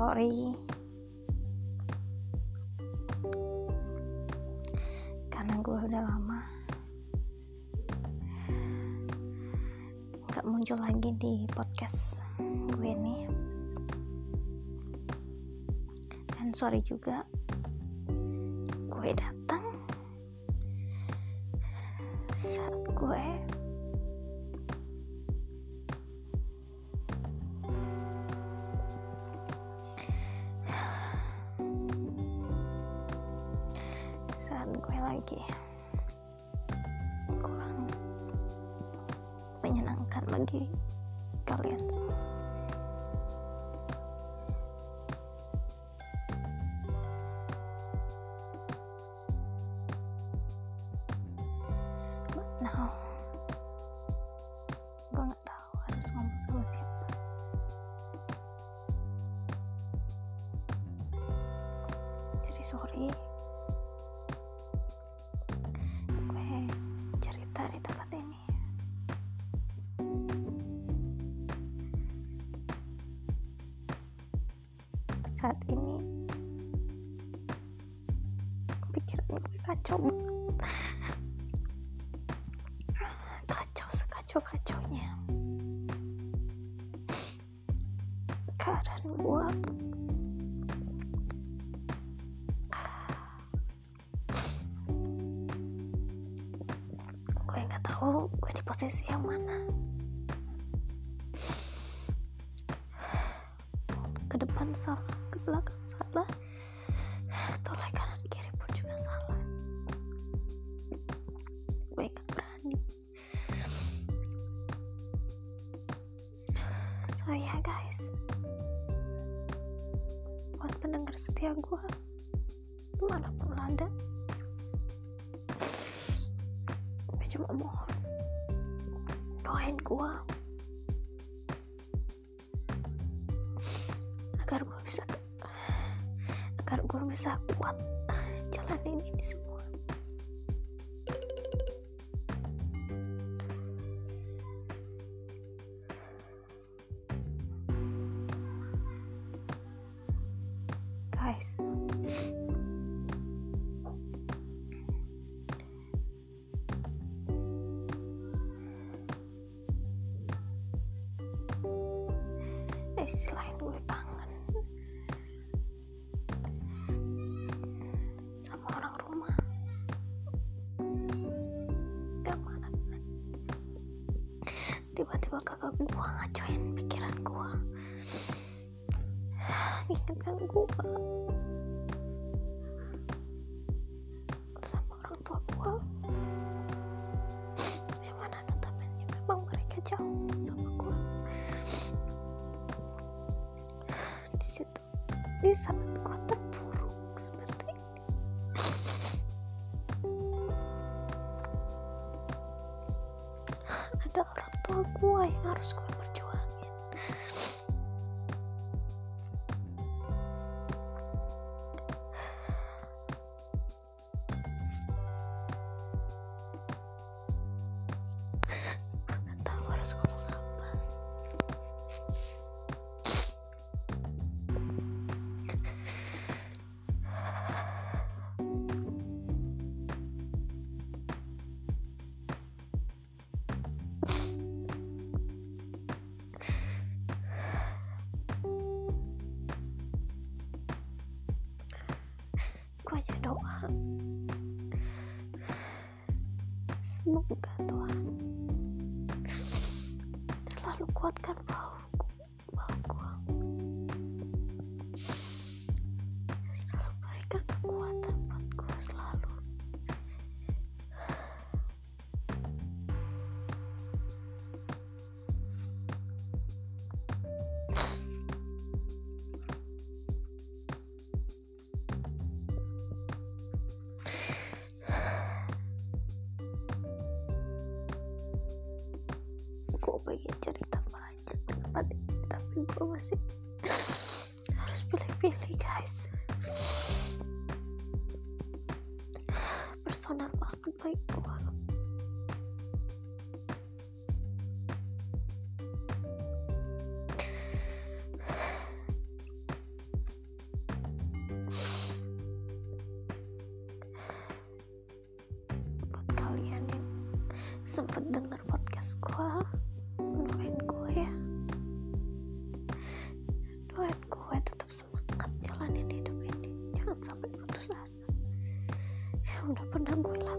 sorry karena gue udah lama nggak muncul lagi di podcast gue ini. Dan sorry juga gue datang saat gue saat gue lagi. Kurang menyenangkan bagi kalian semua. Siapa. Jadi sorry saat ini. Pikiran gue kacau. Kacau sekacau kacaunya keadaan gue gue nggak tahu gue di posisi yang mana. Ke depan salah belakang salah. Toleh kanan kiri pun juga salah. Gue nggak berani. So ya guys. Buat pendengar setia gue di mana pun ada gue cuma mohon doain gue agar gue bisa kuat jalanin ini semua. Guys. Eh tiba-tiba kakak gua ngacoin pikiran gua. Ingatkan gua? Sama orang tua gua. Yang mana memang mereka jauh sama gua. Di situ di saat gua terpuruk orang tua gua yang harus gua perjuangin gue aja doa. Semoga Tuhan selalu kuatkan bahu pengen cerita banyak tapi, tapi gue masih harus pilih-pilih guys. Personal banget baik gue buat kalian yang sempat dengar podcast gue udah pernah gue lakuin